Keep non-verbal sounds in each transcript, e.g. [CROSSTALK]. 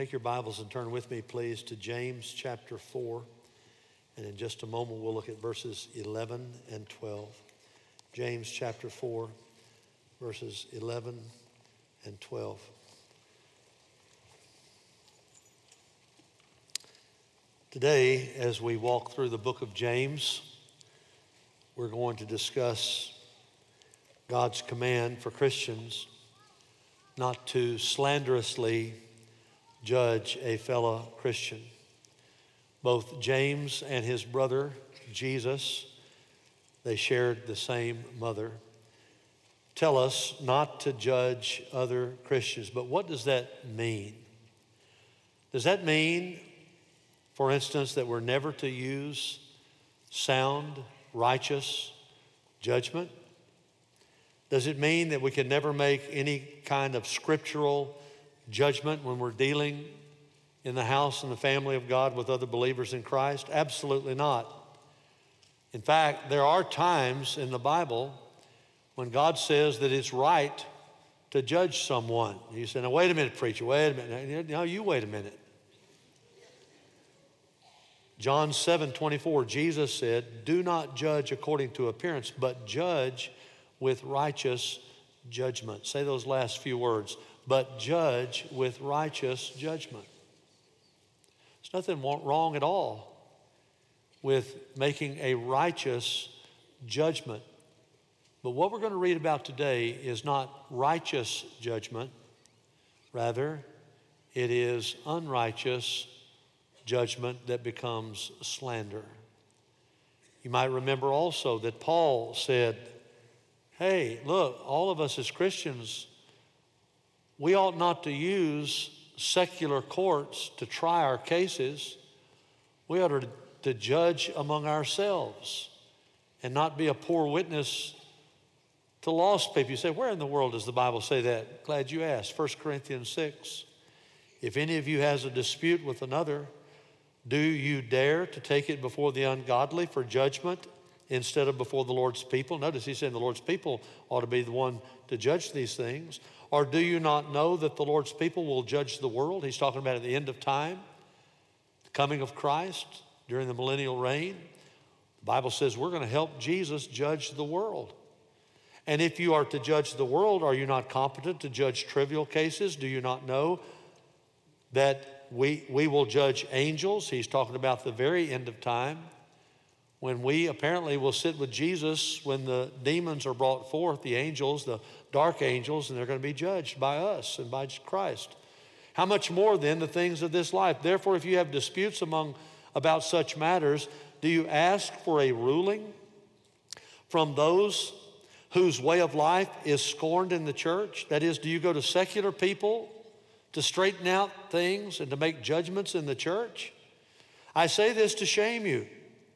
Take your Bibles and turn with me, please, to James chapter 4. And in just a moment, we'll look at verses 11 and 12. James chapter 4, verses 11 and 12. Today, as we walk through the book of James, we're going to discuss God's command for Christians not to slanderously judge a fellow Christian. Both James and his brother, Jesus, they shared the same mother. Tell us not to judge other Christians. But what does that mean? Does that mean, for instance, that we're never to use sound, righteous judgment? Does it mean that we can never make any kind of scriptural judgment when we're dealing in the house and the family of God with other believers in Christ? Absolutely not. In fact, there are times in the Bible when God says that it's right to judge someone. You say, now, wait a minute, preacher, wait a minute. Now, you wait a minute. John 7 24, Jesus said, Do not judge according to appearance, but judge with righteous judgment. Say those last few words but judge with righteous judgment. There's nothing wrong at all with making a righteous judgment. But what we're going to read about today is not righteous judgment, rather, it is unrighteous judgment that becomes slander. You might remember also that Paul said, Hey, look, all of us as Christians we ought not to use secular courts to try our cases. We ought to, to judge among ourselves and not be a poor witness to lost people. You say, where in the world does the Bible say that? Glad you asked. 1 Corinthians 6. If any of you has a dispute with another, do you dare to take it before the ungodly for judgment instead of before the Lord's people? Notice he's saying the Lord's people ought to be the one to judge these things. Or do you not know that the Lord's people will judge the world? He's talking about at the end of time, the coming of Christ during the millennial reign. The Bible says we're going to help Jesus judge the world. And if you are to judge the world, are you not competent to judge trivial cases? Do you not know that we, we will judge angels? He's talking about the very end of time when we apparently will sit with Jesus when the demons are brought forth, the angels, the dark angels, and they're going to be judged by us and by Christ. How much more then the things of this life? Therefore, if you have disputes among about such matters, do you ask for a ruling from those whose way of life is scorned in the church? That is, do you go to secular people to straighten out things and to make judgments in the church? I say this to shame you,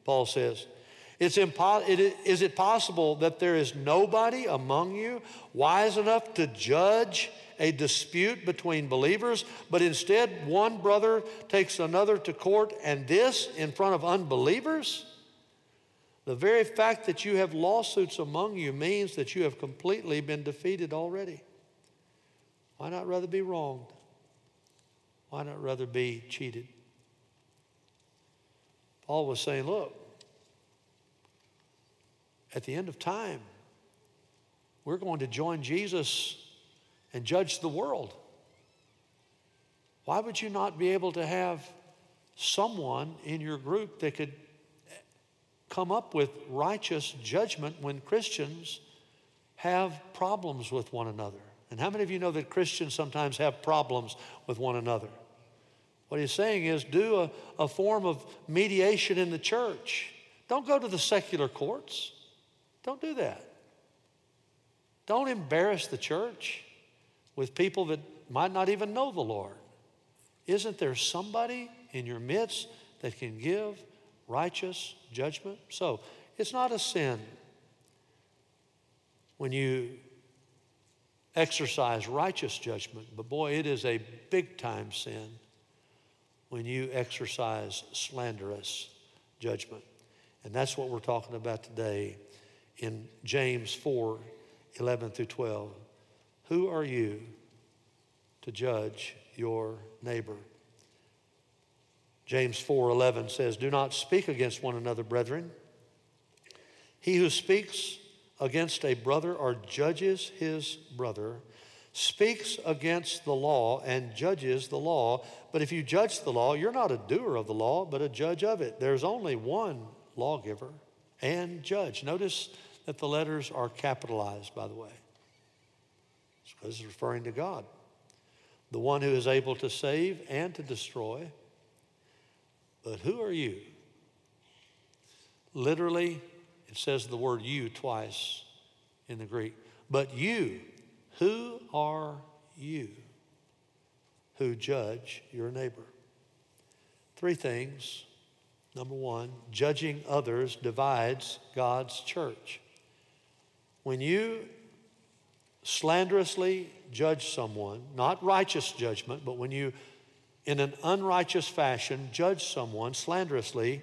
Paul says. It's impo- it, is it possible that there is nobody among you wise enough to judge a dispute between believers, but instead one brother takes another to court and this in front of unbelievers? The very fact that you have lawsuits among you means that you have completely been defeated already. Why not rather be wronged? Why not rather be cheated? Paul was saying, look, at the end of time, we're going to join Jesus and judge the world. Why would you not be able to have someone in your group that could come up with righteous judgment when Christians have problems with one another? And how many of you know that Christians sometimes have problems with one another? What he's saying is do a, a form of mediation in the church. Don't go to the secular courts. Don't do that. Don't embarrass the church with people that might not even know the Lord. Isn't there somebody in your midst that can give righteous judgment? So it's not a sin when you exercise righteous judgment, but boy, it is a big time sin when you exercise slanderous judgment. And that's what we're talking about today in James 4 11 through 12. Who are you to judge your neighbor? James 4:11 says, "Do not speak against one another, brethren. He who speaks against a brother or judges his brother speaks against the law and judges the law. But if you judge the law, you're not a doer of the law, but a judge of it. There's only one lawgiver and judge. Notice that the letters are capitalized, by the way. This is referring to God, the one who is able to save and to destroy. But who are you? Literally, it says the word you twice in the Greek. But you, who are you who judge your neighbor? Three things. Number one, judging others divides God's church. When you slanderously judge someone, not righteous judgment, but when you, in an unrighteous fashion, judge someone slanderously,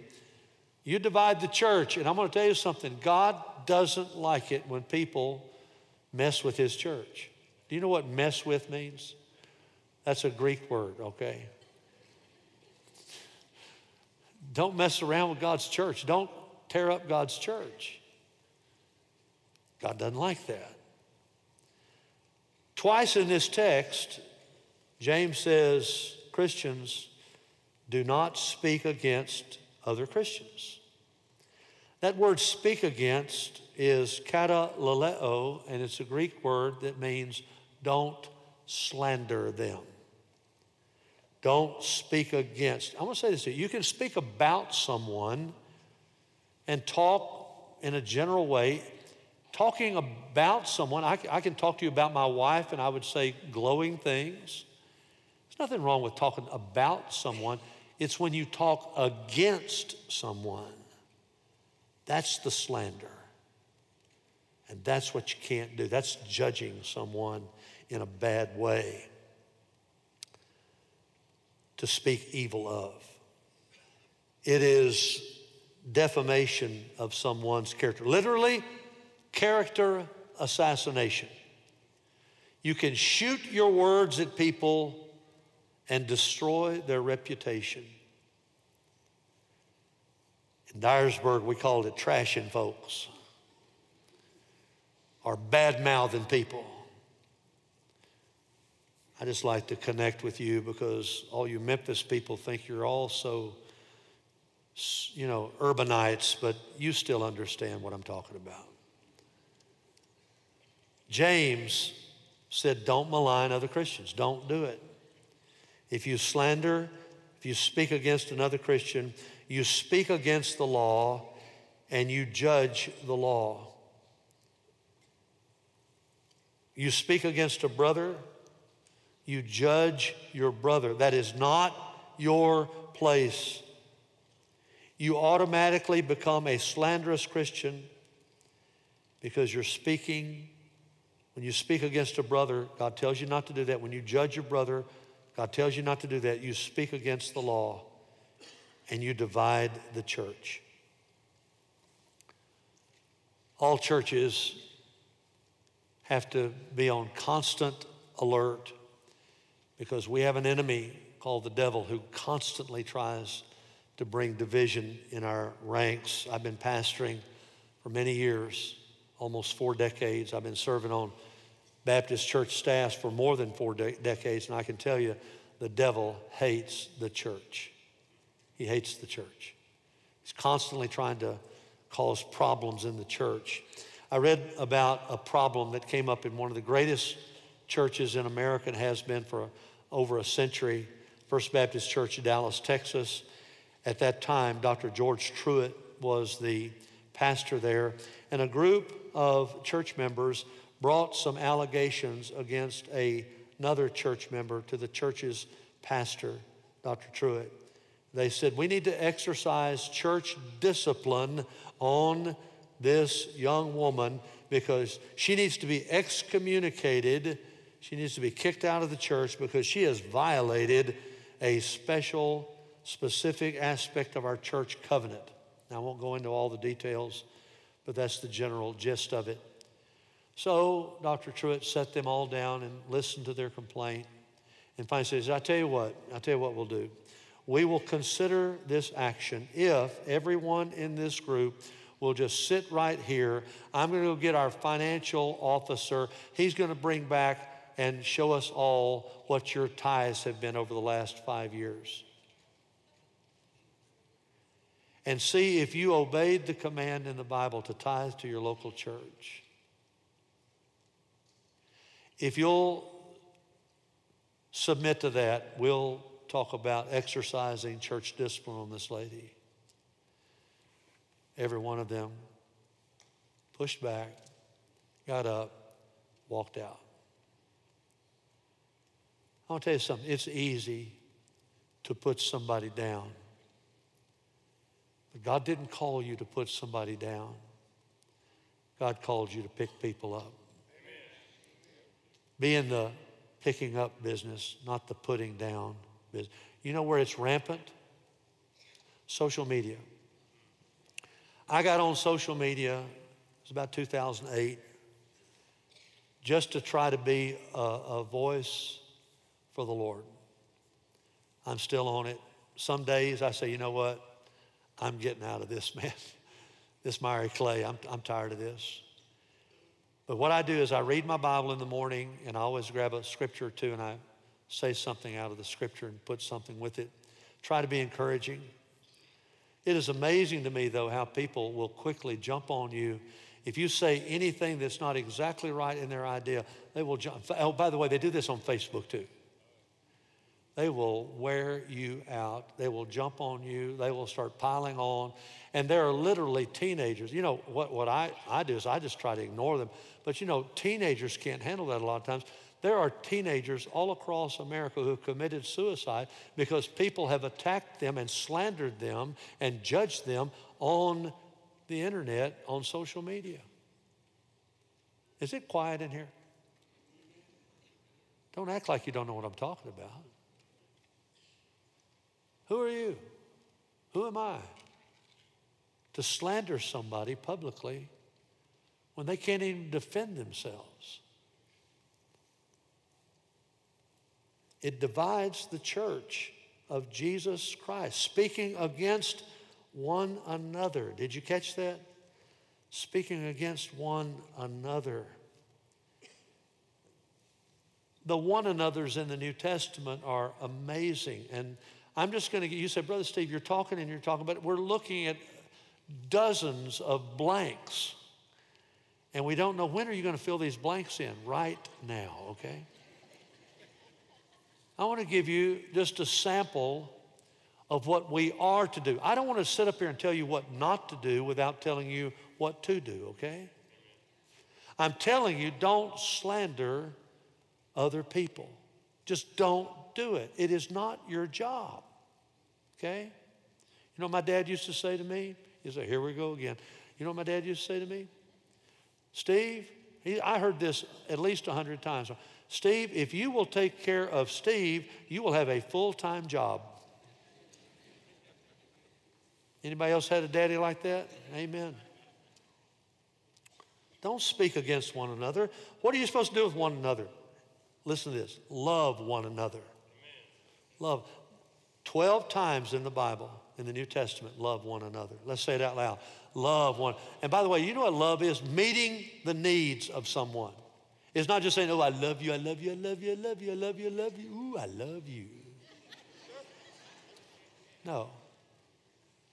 you divide the church. And I'm going to tell you something God doesn't like it when people mess with his church. Do you know what mess with means? That's a Greek word, okay? Don't mess around with God's church. Don't tear up God's church. God doesn't like that. Twice in this text, James says Christians do not speak against other Christians. That word speak against is katalaleo, and it's a Greek word that means don't slander them. Don't speak against. I want to say this to you. You can speak about someone and talk in a general way. Talking about someone, I, I can talk to you about my wife and I would say glowing things. There's nothing wrong with talking about someone. It's when you talk against someone that's the slander. And that's what you can't do. That's judging someone in a bad way to speak evil of. It is defamation of someone's character. Literally, character assassination. You can shoot your words at people and destroy their reputation. In Dyersburg, we called it trashing folks or bad mouthing people. I just like to connect with you because all you Memphis people think you're all so, you know, urbanites, but you still understand what I'm talking about. James said, Don't malign other Christians. Don't do it. If you slander, if you speak against another Christian, you speak against the law and you judge the law. You speak against a brother, you judge your brother. That is not your place. You automatically become a slanderous Christian because you're speaking. When you speak against a brother, God tells you not to do that. When you judge your brother, God tells you not to do that. You speak against the law and you divide the church. All churches have to be on constant alert because we have an enemy called the devil who constantly tries to bring division in our ranks. I've been pastoring for many years, almost four decades. I've been serving on Baptist church staffs for more than four de- decades, and I can tell you the devil hates the church. He hates the church. He's constantly trying to cause problems in the church. I read about a problem that came up in one of the greatest churches in America and has been for over a century, First Baptist Church in Dallas, Texas. At that time, Dr. George Truett was the pastor there, and a group of church members brought some allegations against a, another church member to the church's pastor, Dr. Truett. They said, We need to exercise church discipline on this young woman because she needs to be excommunicated. She needs to be kicked out of the church because she has violated a special, specific aspect of our church covenant. Now, I won't go into all the details, but that's the general gist of it. So, Dr. Truett set them all down and listened to their complaint. And finally says, I tell you what, I tell you what we'll do. We will consider this action if everyone in this group will just sit right here. I'm going to go get our financial officer. He's going to bring back and show us all what your tithes have been over the last five years. And see if you obeyed the command in the Bible to tithe to your local church. If you'll submit to that, we'll talk about exercising church discipline on this lady. Every one of them pushed back, got up, walked out. I want tell you something. It's easy to put somebody down. But God didn't call you to put somebody down. God called you to pick people up. Amen. Be in the picking up business, not the putting down business. You know where it's rampant? Social media. I got on social media, it was about 2008, just to try to be a, a voice for the Lord. I'm still on it. Some days I say, you know what? I'm getting out of this, [LAUGHS] man. this miry clay. I'm, I'm tired of this. But what I do is I read my Bible in the morning and I always grab a scripture or two and I say something out of the scripture and put something with it. Try to be encouraging. It is amazing to me, though, how people will quickly jump on you. If you say anything that's not exactly right in their idea, they will jump. Oh, by the way, they do this on Facebook too. They will wear you out. They will jump on you. They will start piling on. And there are literally teenagers. You know, what, what I, I do is I just try to ignore them. But you know, teenagers can't handle that a lot of times. There are teenagers all across America who have committed suicide because people have attacked them and slandered them and judged them on the internet, on social media. Is it quiet in here? Don't act like you don't know what I'm talking about. Who are you? Who am I? To slander somebody publicly when they can't even defend themselves. It divides the church of Jesus Christ, speaking against one another. Did you catch that? Speaking against one another. The one another's in the New Testament are amazing. And I'm just going to, get, you said, Brother Steve, you're talking and you're talking, but we're looking at dozens of blanks. And we don't know when are you going to fill these blanks in? Right now, okay? I want to give you just a sample of what we are to do. I don't want to sit up here and tell you what not to do without telling you what to do, okay? I'm telling you, don't slander other people. Just don't do it. It is not your job. Okay? You know my dad used to say to me? He said, Here we go again. You know my dad used to say to me? Steve, he, I heard this at least a hundred times. Steve, if you will take care of Steve, you will have a full time job. Anybody else had a daddy like that? Amen. Don't speak against one another. What are you supposed to do with one another? Listen to this love one another. Love. 12 times in the Bible, in the New Testament, love one another. Let's say it out loud. Love one. And by the way, you know what love is? Meeting the needs of someone. It's not just saying, oh, I love you, I love you, I love you, I love you, I love you, I love you. Ooh, I love you. No.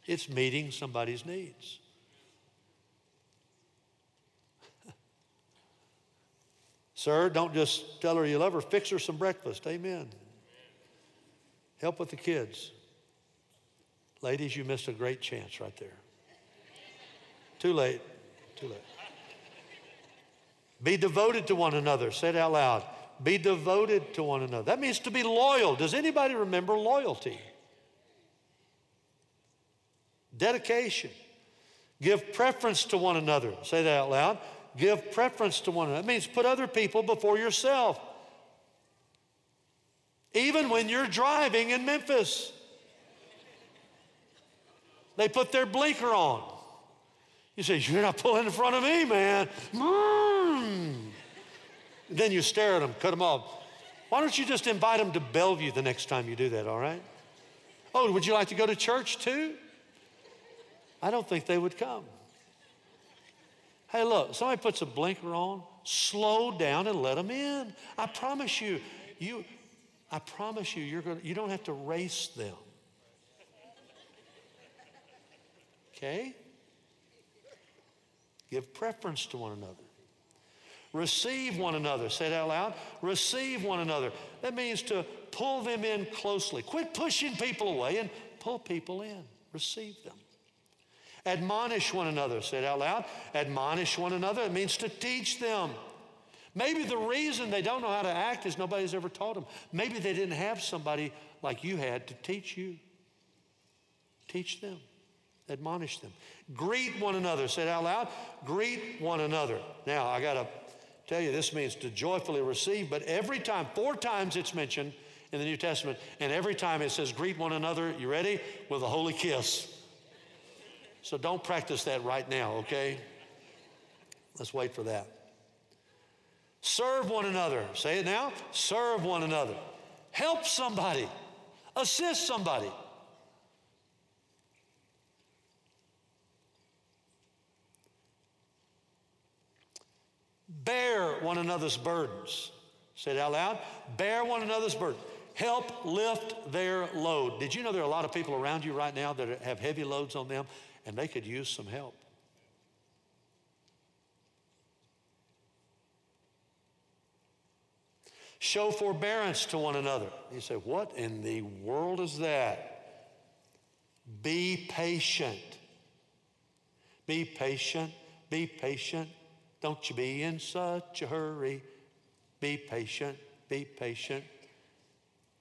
It's meeting somebody's needs. [LAUGHS] Sir, don't just tell her you love her, fix her some breakfast. Amen. Help with the kids. Ladies, you missed a great chance right there. Too late. Too late. Be devoted to one another. Say it out loud. Be devoted to one another. That means to be loyal. Does anybody remember loyalty? Dedication. Give preference to one another. Say that out loud. Give preference to one another. That means put other people before yourself. Even when you're driving in Memphis, they put their blinker on. You say, You're not pulling in front of me, man. Mm. Then you stare at them, cut them off. Why don't you just invite them to Bellevue the next time you do that, all right? Oh, would you like to go to church too? I don't think they would come. Hey, look, somebody puts a blinker on, slow down and let them in. I promise you, you, I promise you, you're gonna, you don't have to race them. Okay? Give preference to one another. Receive one another. Say it out loud. Receive one another. That means to pull them in closely. Quit pushing people away and pull people in. Receive them. Admonish one another. Say it out loud. Admonish one another. It means to teach them. Maybe the reason they don't know how to act is nobody's ever taught them. Maybe they didn't have somebody like you had to teach you. Teach them. Admonish them. Greet one another. Say it out loud. Greet one another. Now, I got to tell you, this means to joyfully receive, but every time, four times it's mentioned in the New Testament, and every time it says greet one another, you ready? With a holy kiss. So don't practice that right now, okay? Let's wait for that. Serve one another. Say it now. Serve one another. Help somebody. Assist somebody. Bear one another's burdens. Say it out loud. Bear one another's burdens. Help lift their load. Did you know there are a lot of people around you right now that have heavy loads on them and they could use some help? Show forbearance to one another. You say, What in the world is that? Be patient. Be patient. Be patient. Don't you be in such a hurry. Be patient. Be patient.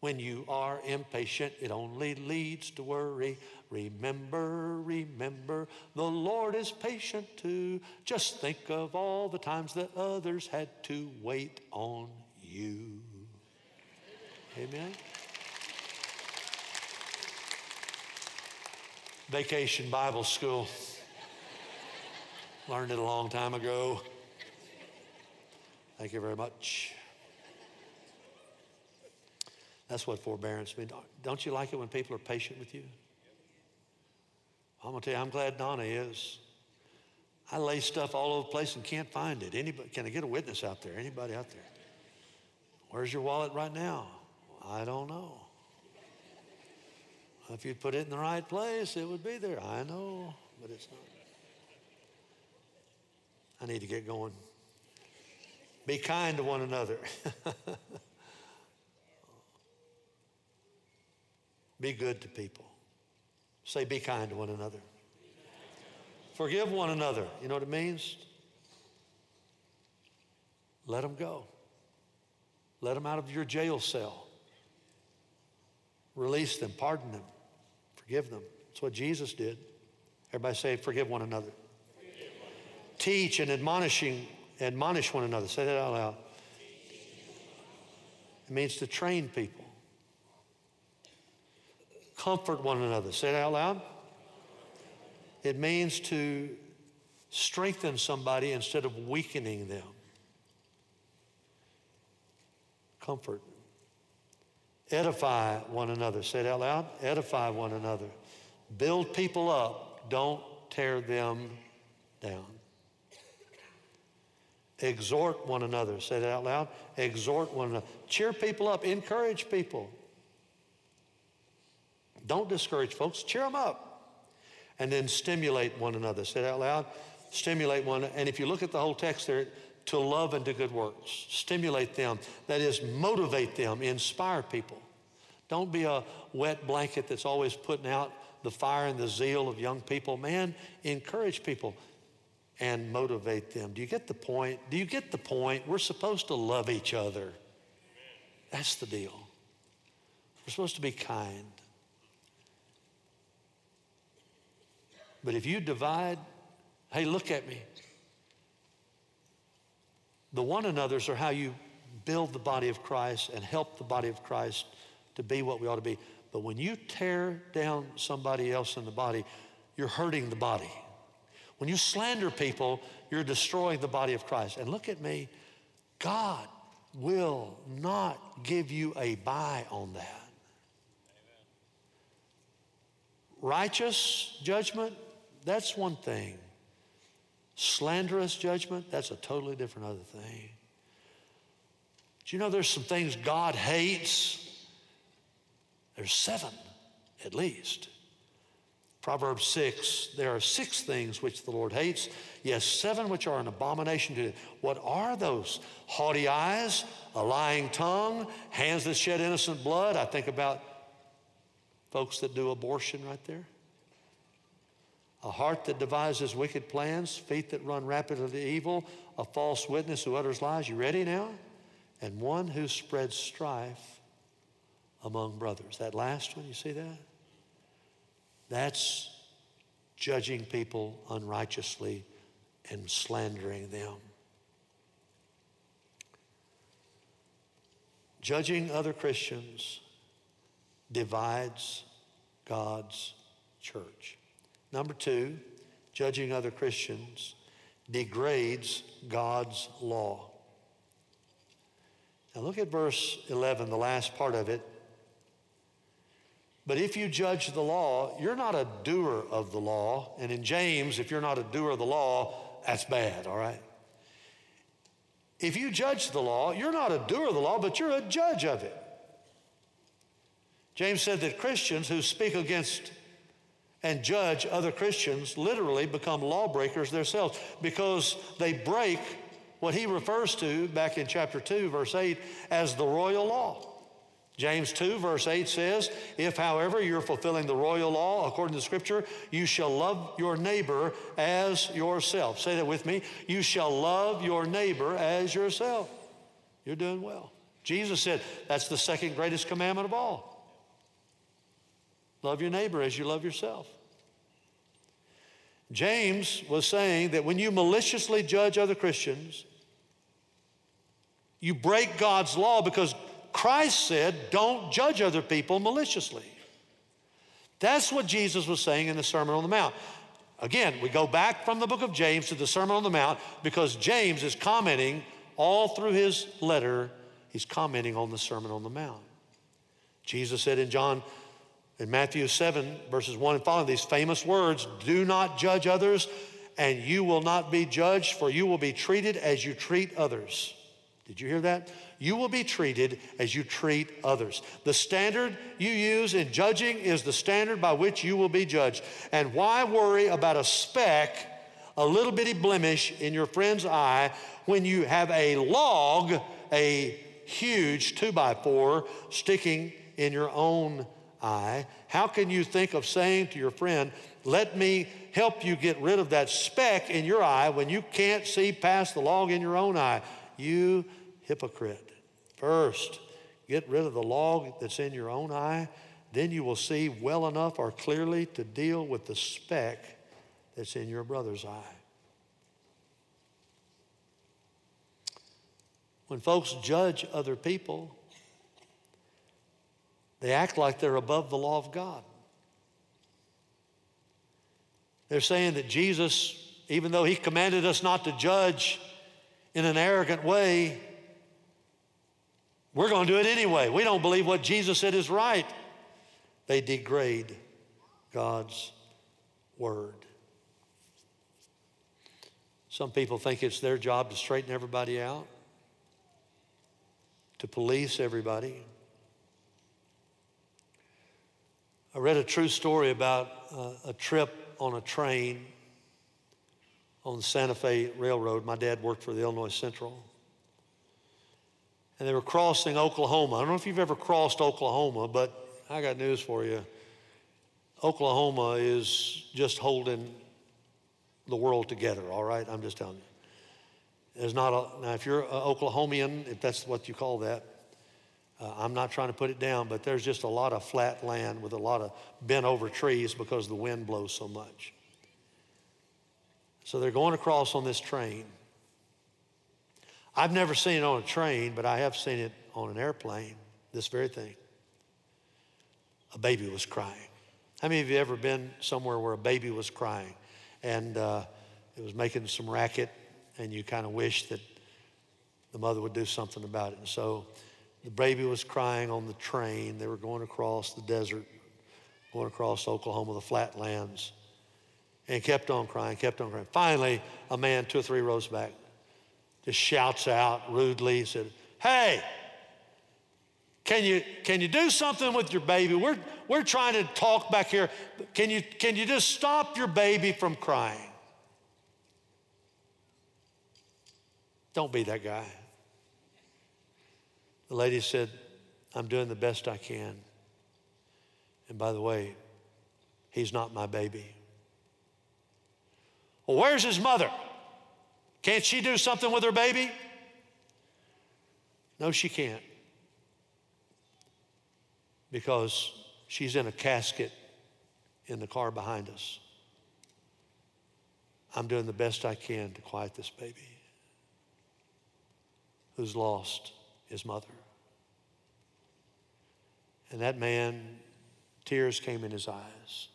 When you are impatient, it only leads to worry. Remember, remember, the Lord is patient too. Just think of all the times that others had to wait on you. Amen. Vacation Bible School. Learned it a long time ago. Thank you very much. That's what forbearance means. Don't you like it when people are patient with you? I'm gonna tell you, I'm glad Donna is. I lay stuff all over the place and can't find it. Anybody, can I get a witness out there? Anybody out there? Where's your wallet right now? I don't know. If you'd put it in the right place, it would be there. I know, but it's not. I need to get going. Be kind to one another. [LAUGHS] be good to people. Say, be kind to one another. Forgive one another. You know what it means? Let them go. Let them out of your jail cell. Release them, pardon them, forgive them. That's what Jesus did. Everybody say, forgive one another. Forgive. Teach and admonishing, admonish one another. Say that out loud. It means to train people. Comfort one another. Say it out loud. It means to strengthen somebody instead of weakening them. Comfort. Edify one another. Say it out loud. Edify one another. Build people up. Don't tear them down. Exhort one another. Say it out loud. Exhort one another. Cheer people up. Encourage people. Don't discourage folks. Cheer them up. And then stimulate one another. Say it out loud. Stimulate one. And if you look at the whole text there, to love and to good works. Stimulate them. That is, motivate them, inspire people. Don't be a wet blanket that's always putting out the fire and the zeal of young people. Man, encourage people and motivate them. Do you get the point? Do you get the point? We're supposed to love each other. That's the deal. We're supposed to be kind. But if you divide, hey, look at me. The one another's are how you build the body of Christ and help the body of Christ to be what we ought to be. But when you tear down somebody else in the body, you're hurting the body. When you slander people, you're destroying the body of Christ. And look at me, God will not give you a buy on that. righteous judgment, that's one thing. Slanderous judgment, that's a totally different other thing. Do you know there's some things God hates? There's seven at least. Proverbs 6, there are six things which the Lord hates, yes, seven which are an abomination to him. What are those? Haughty eyes, a lying tongue, hands that shed innocent blood. I think about folks that do abortion right there. A heart that devises wicked plans, feet that run rapidly to evil, a false witness who utters lies. You ready now? And one who spreads strife among brothers. That last one, you see that? That's judging people unrighteously and slandering them. Judging other Christians divides God's church. Number two, judging other Christians degrades God's law. Now look at verse 11, the last part of it. But if you judge the law, you're not a doer of the law. And in James, if you're not a doer of the law, that's bad, all right? If you judge the law, you're not a doer of the law, but you're a judge of it. James said that Christians who speak against and judge other Christians literally become lawbreakers themselves because they break what he refers to back in chapter 2, verse 8, as the royal law. James 2, verse 8 says, If, however, you're fulfilling the royal law according to Scripture, you shall love your neighbor as yourself. Say that with me. You shall love your neighbor as yourself. You're doing well. Jesus said that's the second greatest commandment of all. Love your neighbor as you love yourself. James was saying that when you maliciously judge other Christians, you break God's law because Christ said, don't judge other people maliciously. That's what Jesus was saying in the Sermon on the Mount. Again, we go back from the book of James to the Sermon on the Mount because James is commenting all through his letter, he's commenting on the Sermon on the Mount. Jesus said in John, in Matthew 7, verses 1 and following, these famous words Do not judge others, and you will not be judged, for you will be treated as you treat others. Did you hear that? you will be treated as you treat others. The standard you use in judging is the standard by which you will be judged. And why worry about a speck, a little bitty blemish in your friend's eye when you have a log, a huge two by four sticking in your own eye? How can you think of saying to your friend, let me help you get rid of that speck in your eye when you can't see past the log in your own eye? You hypocrite. First, get rid of the log that's in your own eye. Then you will see well enough or clearly to deal with the speck that's in your brother's eye. When folks judge other people, they act like they're above the law of God. They're saying that Jesus, even though he commanded us not to judge in an arrogant way, we're going to do it anyway. We don't believe what Jesus said is right. They degrade God's word. Some people think it's their job to straighten everybody out, to police everybody. I read a true story about uh, a trip on a train on the Santa Fe Railroad. My dad worked for the Illinois Central and they were crossing Oklahoma. I don't know if you've ever crossed Oklahoma, but I got news for you. Oklahoma is just holding the world together, all right? I'm just telling you. There's not a, now, if you're an Oklahomian, if that's what you call that, uh, I'm not trying to put it down, but there's just a lot of flat land with a lot of bent over trees because the wind blows so much. So they're going across on this train. I've never seen it on a train, but I have seen it on an airplane, this very thing. A baby was crying. How many of you ever been somewhere where a baby was crying and uh, it was making some racket and you kind of wish that the mother would do something about it? And so the baby was crying on the train. They were going across the desert going across Oklahoma, the flatlands, and kept on crying, kept on crying. Finally, a man two or three rows back just shouts out rudely, said, Hey, can you, can you do something with your baby? We're, we're trying to talk back here. Can you, can you just stop your baby from crying? Don't be that guy. The lady said, I'm doing the best I can. And by the way, he's not my baby. Well, where's his mother? Can't she do something with her baby? No, she can't. Because she's in a casket in the car behind us. I'm doing the best I can to quiet this baby who's lost his mother. And that man, tears came in his eyes.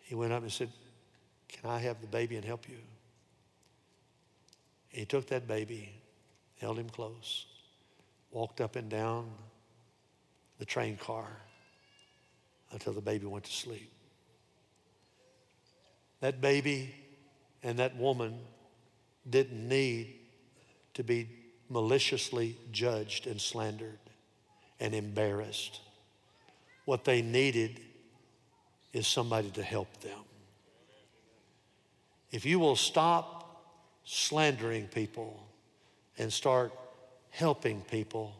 He went up and said, Can I have the baby and help you? He took that baby, held him close, walked up and down the train car until the baby went to sleep. That baby and that woman didn't need to be maliciously judged and slandered and embarrassed. What they needed is somebody to help them. If you will stop slandering people and start helping people,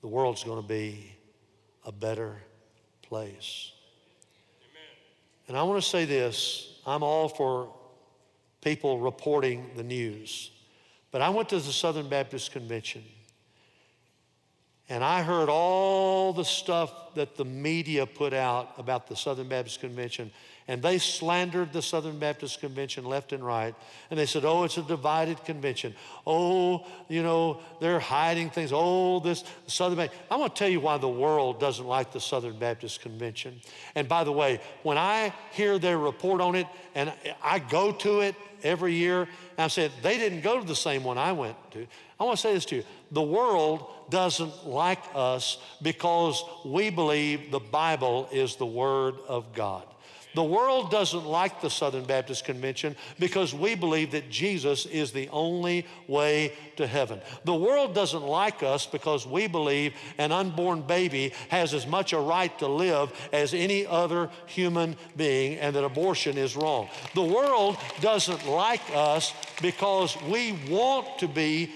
the world's going to be a better place. And I want to say this I'm all for people reporting the news. But I went to the Southern Baptist Convention and I heard all the stuff that the media put out about the Southern Baptist Convention. And they slandered the Southern Baptist Convention left and right. And they said, oh, it's a divided convention. Oh, you know, they're hiding things. Oh, this Southern Baptist. I want to tell you why the world doesn't like the Southern Baptist Convention. And by the way, when I hear their report on it and I go to it every year, I said, they didn't go to the same one I went to. I want to say this to you. The world doesn't like us because we believe the Bible is the Word of God. The world doesn't like the Southern Baptist Convention because we believe that Jesus is the only way to heaven. The world doesn't like us because we believe an unborn baby has as much a right to live as any other human being and that abortion is wrong. The world doesn't like us because we want to be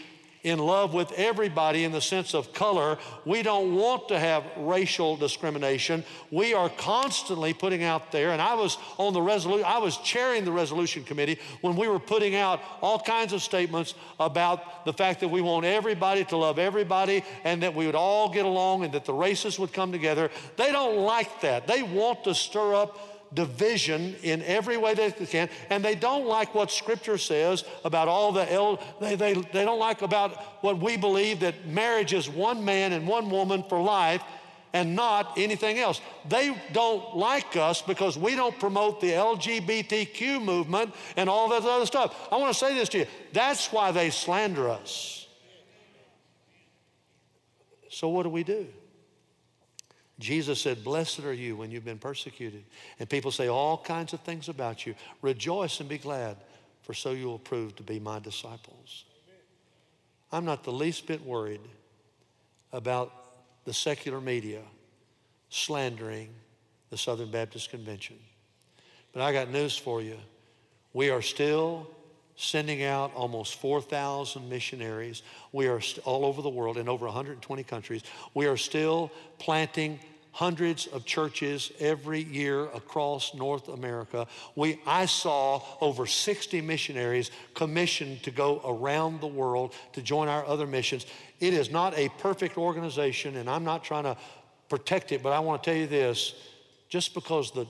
in love with everybody in the sense of color. We don't want to have racial discrimination. We are constantly putting out there, and I was on the resolution, I was chairing the resolution committee when we were putting out all kinds of statements about the fact that we want everybody to love everybody and that we would all get along and that the races would come together. They don't like that. They want to stir up division in every way they can, and they don't like what Scripture says about all the they, they, they don't like about what we believe that marriage is one man and one woman for life and not anything else. They don't like us because we don't promote the LGBTQ movement and all that other stuff. I want to say this to you. That's why they slander us. So what do we do? Jesus said, Blessed are you when you've been persecuted. And people say all kinds of things about you. Rejoice and be glad, for so you will prove to be my disciples. I'm not the least bit worried about the secular media slandering the Southern Baptist Convention. But I got news for you. We are still sending out almost 4,000 missionaries. We are st- all over the world in over 120 countries. We are still planting hundreds of churches every year across North America. We, I saw over 60 missionaries commissioned to go around the world to join our other missions. It is not a perfect organization, and I'm not trying to protect it, but I want to tell you this just because the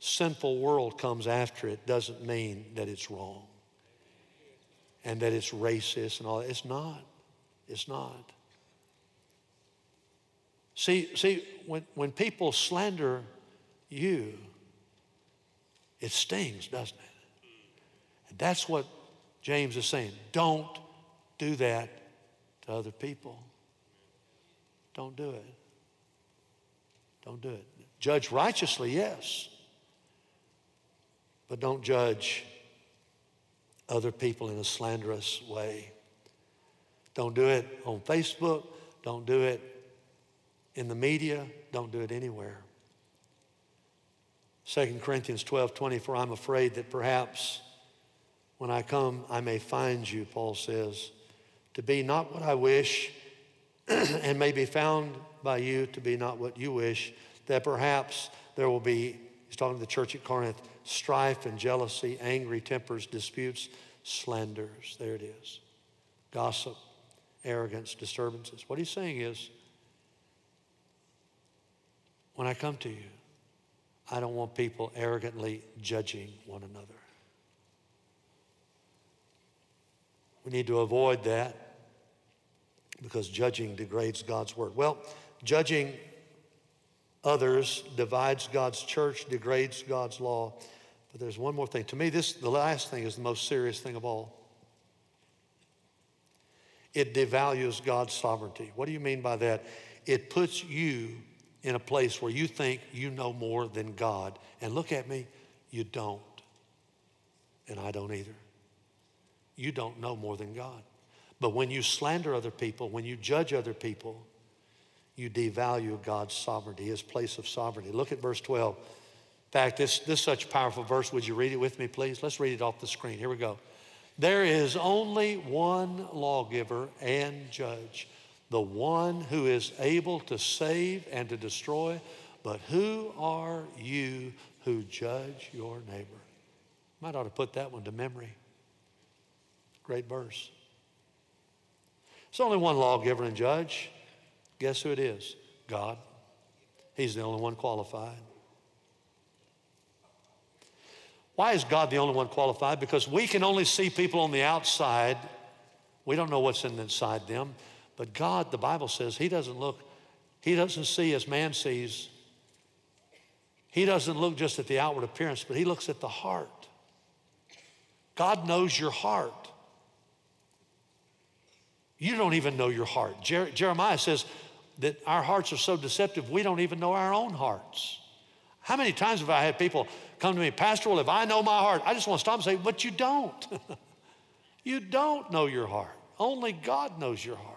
sinful world comes after it doesn't mean that it's wrong and that it's racist and all that. It's not. It's not. See, see, when, when people slander you, it stings, doesn't it? And that's what James is saying. Don't do that to other people. Don't do it. Don't do it. Judge righteously, yes. But don't judge other people in a slanderous way. Don't do it on Facebook. Don't do it in the media. Don't do it anywhere. 2 Corinthians 12 24, I'm afraid that perhaps when I come, I may find you, Paul says, to be not what I wish, [CLEARS THROAT] and may be found by you to be not what you wish, that perhaps there will be, he's talking to the church at Corinth, strife and jealousy, angry tempers, disputes, slanders. There it is. Gossip, arrogance, disturbances. What he's saying is, when I come to you, I don't want people arrogantly judging one another. We need to avoid that because judging degrades God's word. Well, judging others divides God's church, degrades God's law. But there's one more thing. To me, this the last thing is the most serious thing of all. It devalues God's sovereignty. What do you mean by that? It puts you in a place where you think you know more than God. And look at me, you don't. And I don't either. You don't know more than God. But when you slander other people, when you judge other people, you devalue God's sovereignty, his place of sovereignty. Look at verse 12. Fact, this, this such a powerful verse. Would you read it with me, please? Let's read it off the screen. Here we go. There is only one lawgiver and judge, the one who is able to save and to destroy. But who are you who judge your neighbor? Might ought to put that one to memory. Great verse. There's only one lawgiver and judge. Guess who it is? God. He's the only one qualified. Why is God the only one qualified? Because we can only see people on the outside. We don't know what's inside them. But God, the Bible says, He doesn't look, He doesn't see as man sees. He doesn't look just at the outward appearance, but He looks at the heart. God knows your heart. You don't even know your heart. Jer- Jeremiah says that our hearts are so deceptive, we don't even know our own hearts. How many times have I had people come to me, Pastor, well, if I know my heart, I just want to stop and say, but you don't. [LAUGHS] you don't know your heart. Only God knows your heart.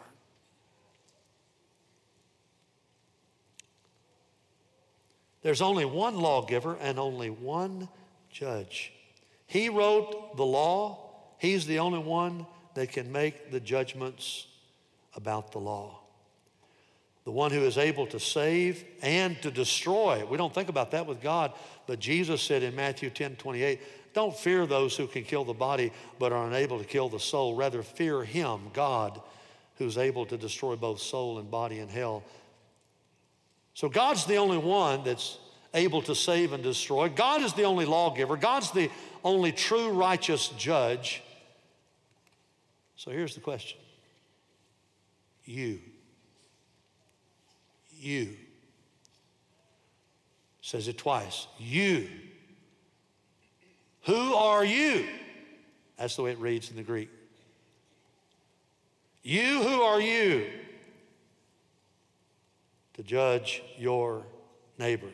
There's only one lawgiver and only one judge. He wrote the law. He's the only one that can make the judgments about the law. The one who is able to save and to destroy. We don't think about that with God, but Jesus said in Matthew 10 28, don't fear those who can kill the body but are unable to kill the soul. Rather, fear Him, God, who's able to destroy both soul and body in hell. So, God's the only one that's able to save and destroy. God is the only lawgiver. God's the only true righteous judge. So here's the question You, you, says it twice. You. Who are you? That's the way it reads in the Greek. You, who are you? To judge your neighbor.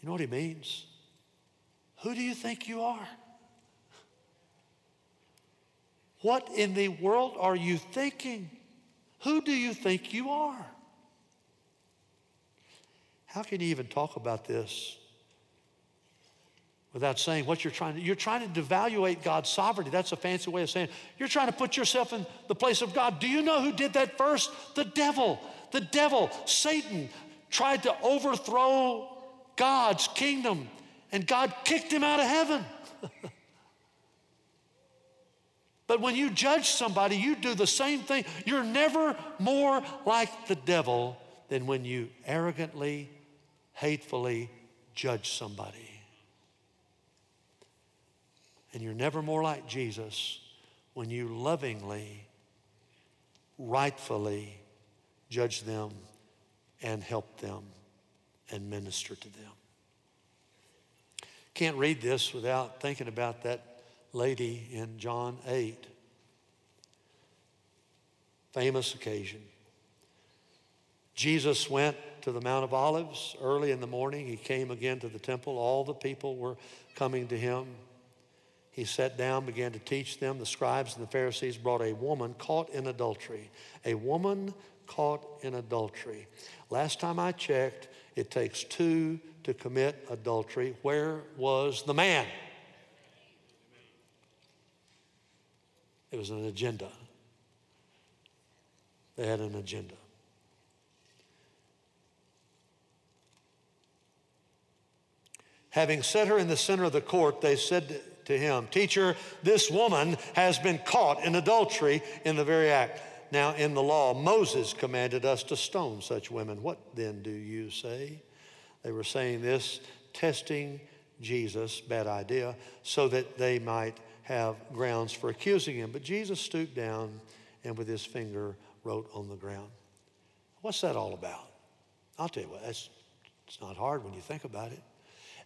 You know what he means? Who do you think you are? What in the world are you thinking? Who do you think you are? How can you even talk about this without saying what you're trying to you're trying to devaluate God's sovereignty. That's a fancy way of saying you're trying to put yourself in the place of God. Do you know who did that first? The devil. The devil, Satan tried to overthrow God's kingdom and God kicked him out of heaven. [LAUGHS] But when you judge somebody, you do the same thing. You're never more like the devil than when you arrogantly, hatefully judge somebody. And you're never more like Jesus when you lovingly, rightfully judge them and help them and minister to them. Can't read this without thinking about that lady in John 8. Famous occasion. Jesus went to the Mount of Olives early in the morning. He came again to the temple. All the people were coming to him. He sat down, began to teach them. The scribes and the Pharisees brought a woman caught in adultery. A woman caught in adultery. Last time I checked, it takes two to commit adultery. Where was the man? It was an agenda. They had an agenda. Having set her in the center of the court, they said to him, Teacher, this woman has been caught in adultery in the very act. Now, in the law, Moses commanded us to stone such women. What then do you say? They were saying this, testing Jesus, bad idea, so that they might have grounds for accusing him. But Jesus stooped down and with his finger wrote on the ground. What's that all about? I'll tell you what, that's, it's not hard when you think about it.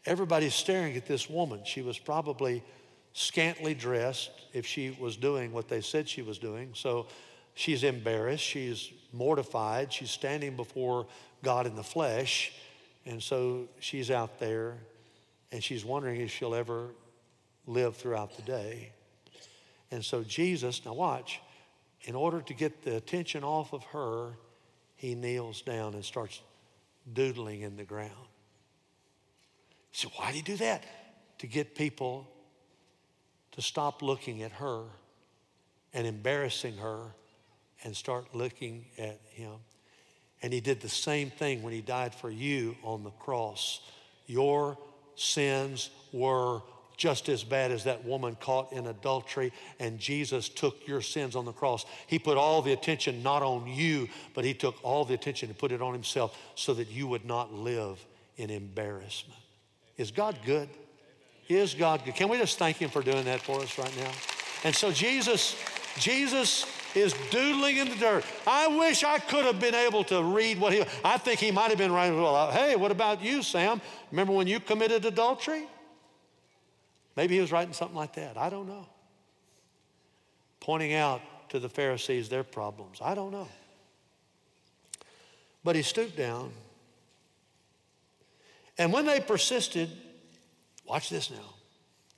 Everybody's staring at this woman. She was probably scantily dressed if she was doing what they said she was doing. So she's embarrassed, she's mortified, she's standing before God in the flesh. And so she's out there and she's wondering if she'll ever live throughout the day. And so Jesus, now watch, in order to get the attention off of her, he kneels down and starts doodling in the ground. So why did he do that? To get people to stop looking at her and embarrassing her and start looking at him. And he did the same thing when he died for you on the cross. Your sins were just as bad as that woman caught in adultery, and Jesus took your sins on the cross. He put all the attention not on you, but He took all the attention and put it on Himself so that you would not live in embarrassment. Is God good? Is God good? Can we just thank Him for doing that for us right now? And so Jesus, Jesus is doodling in the dirt. I wish I could have been able to read what he. I think he might have been writing. Well, uh, hey, what about you, Sam? Remember when you committed adultery? Maybe he was writing something like that. I don't know. Pointing out to the Pharisees their problems. I don't know. But he stooped down. And when they persisted, watch this now.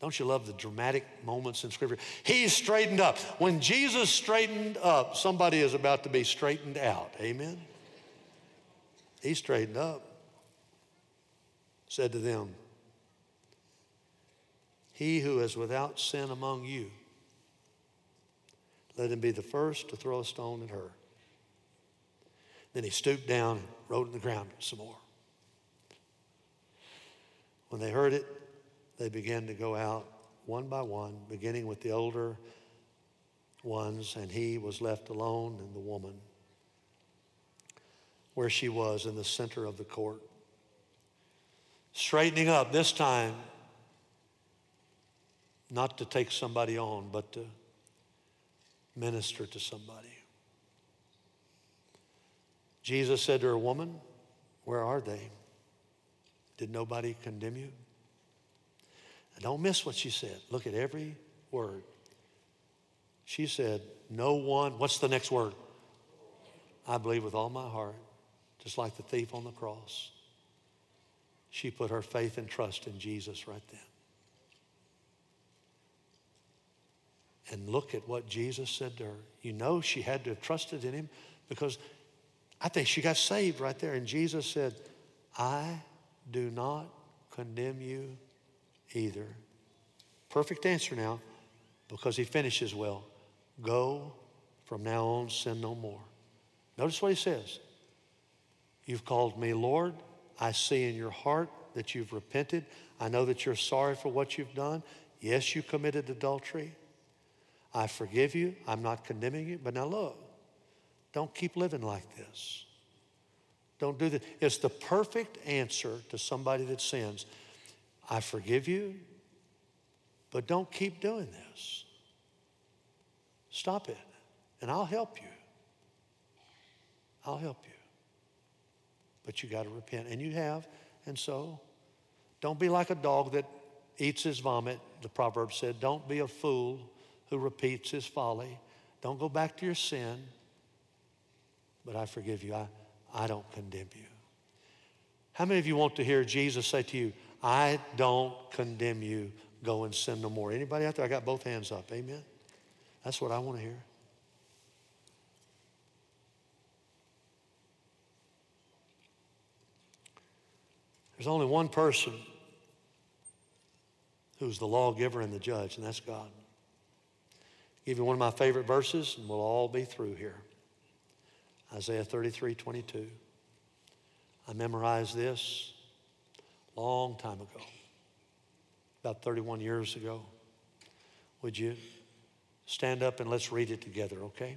Don't you love the dramatic moments in Scripture? He straightened up. When Jesus straightened up, somebody is about to be straightened out. Amen? He straightened up, said to them, He who is without sin among you, let him be the first to throw a stone at her. Then he stooped down and wrote in the ground some more. When they heard it, they began to go out one by one, beginning with the older ones, and he was left alone and the woman where she was in the center of the court. Straightening up, this time, not to take somebody on, but to minister to somebody. Jesus said to her, Woman, where are they? Did nobody condemn you? And don't miss what she said. Look at every word. She said, No one, what's the next word? I believe with all my heart, just like the thief on the cross. She put her faith and trust in Jesus right then. And look at what Jesus said to her. You know, she had to have trusted in him because I think she got saved right there. And Jesus said, I do not condemn you either. Perfect answer now, because he finishes well. Go from now on, sin no more. Notice what he says. You've called me Lord. I see in your heart that you've repented. I know that you're sorry for what you've done. Yes, you committed adultery. I forgive you. I'm not condemning you. But now look, don't keep living like this. Don't do that. It's the perfect answer to somebody that sins. I forgive you, but don't keep doing this. Stop it, and I'll help you. I'll help you. But you got to repent, and you have, and so don't be like a dog that eats his vomit. The proverb said, Don't be a fool who repeats his folly. Don't go back to your sin, but I forgive you. I, I don't condemn you. How many of you want to hear Jesus say to you, I don't condemn you, go and sin no more? Anybody out there? I got both hands up. Amen. That's what I want to hear. There's only one person who's the lawgiver and the judge, and that's God. Give you one of my favorite verses, and we'll all be through here. Isaiah 33 22. I memorized this long time ago, about 31 years ago. Would you stand up and let's read it together, okay?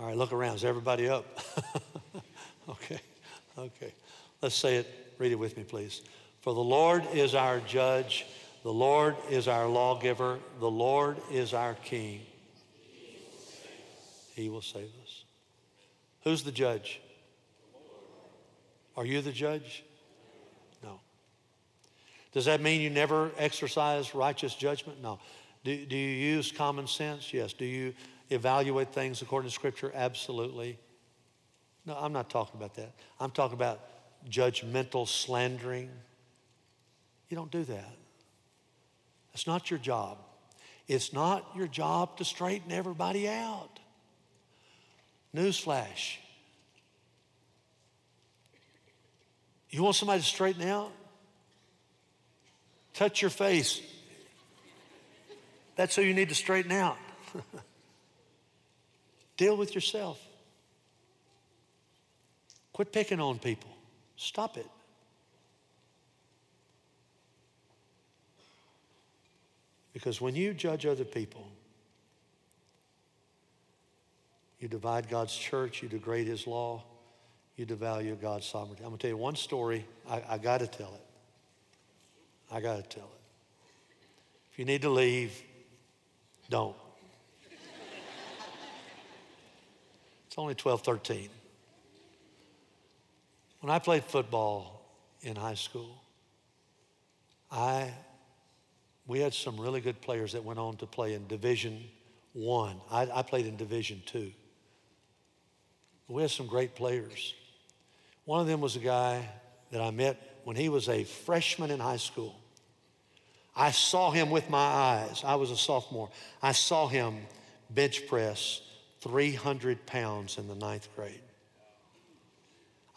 All right, look around. Is everybody up? [LAUGHS] okay, okay. Let's say it. Read it with me, please. For the Lord is our judge, the Lord is our lawgiver, the Lord is our king. He will save us. Who's the judge? Are you the judge? No. Does that mean you never exercise righteous judgment? No. Do, do you use common sense? Yes. Do you evaluate things according to Scripture? Absolutely. No, I'm not talking about that. I'm talking about judgmental slandering. You don't do that. That's not your job. It's not your job to straighten everybody out. Newsflash. You want somebody to straighten out? Touch your face. That's who you need to straighten out. [LAUGHS] Deal with yourself. Quit picking on people. Stop it. Because when you judge other people, you divide God's church, you degrade His law, you devalue God's sovereignty. I'm going to tell you one story. I, I got to tell it. I got to tell it. If you need to leave, don't. It's only 12, 13. When I played football in high school, I we had some really good players that went on to play in Division One. I. I, played in Division Two. We had some great players. One of them was a guy that I met when he was a freshman in high school. I saw him with my eyes. I was a sophomore. I saw him bench press 300 pounds in the ninth grade.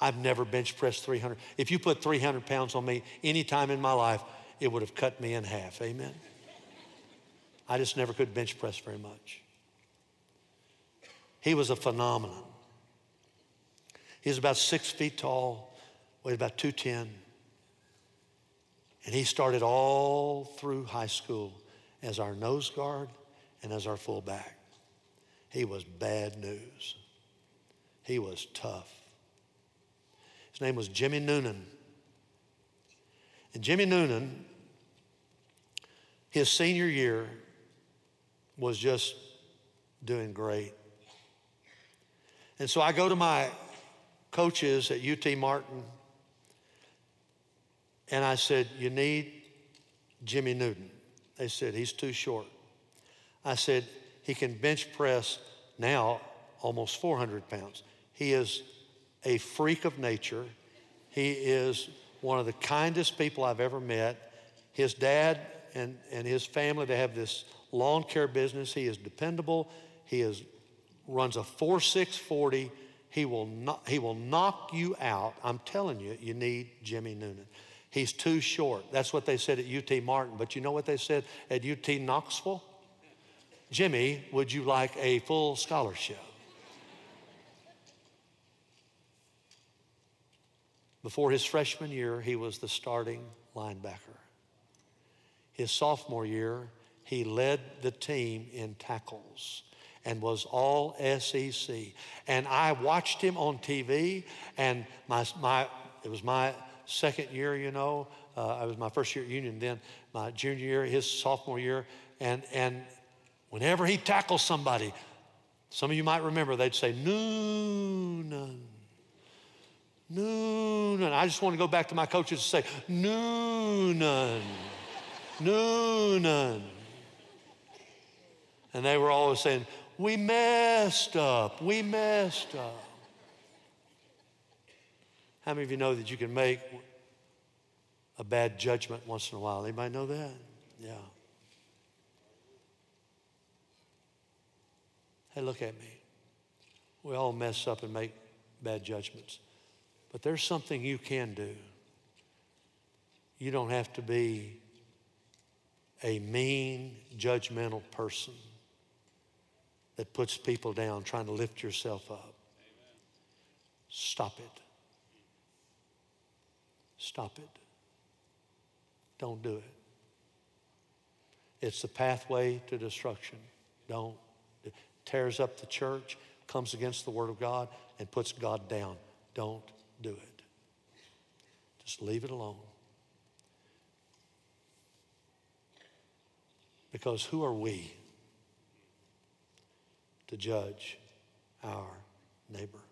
I've never bench pressed 300. If you put 300 pounds on me any time in my life, it would have cut me in half. Amen? I just never could bench press very much. He was a phenomenon. He was about six feet tall, weighed about 210. And he started all through high school as our nose guard and as our fullback. He was bad news. He was tough. His name was Jimmy Noonan. And Jimmy Noonan his senior year was just doing great. And so I go to my coaches at UT Martin and I said, You need Jimmy Noonan. They said, He's too short. I said, He can bench press now almost 400 pounds. He is a freak of nature. He is one of the kindest people I've ever met. His dad and, and his family. They have this lawn care business. He is dependable. He is, runs a 4640. He will, not, he will knock you out. I'm telling you, you need Jimmy Noonan. He's too short. That's what they said at UT Martin. But you know what they said at UT Knoxville? Jimmy, would you like a full scholarship? Before his freshman year, he was the starting linebacker. His sophomore year, he led the team in tackles and was all SEC. And I watched him on TV, and my, my, it was my second year, you know. Uh, I was my first year at Union, then my junior year, his sophomore year. And, and whenever he tackles somebody, some of you might remember, they'd say, Noonan, Noonan. I just want to go back to my coaches and say, Noonan. Noonan. And they were always saying, We messed up. We messed up. How many of you know that you can make a bad judgment once in a while? Anybody know that? Yeah. Hey, look at me. We all mess up and make bad judgments. But there's something you can do. You don't have to be a mean, judgmental person that puts people down trying to lift yourself up. Stop it. Stop it. Don't do it. It's the pathway to destruction. Don't. Tears up the church, comes against the Word of God, and puts God down. Don't do it. Just leave it alone. Because who are we to judge our neighbor?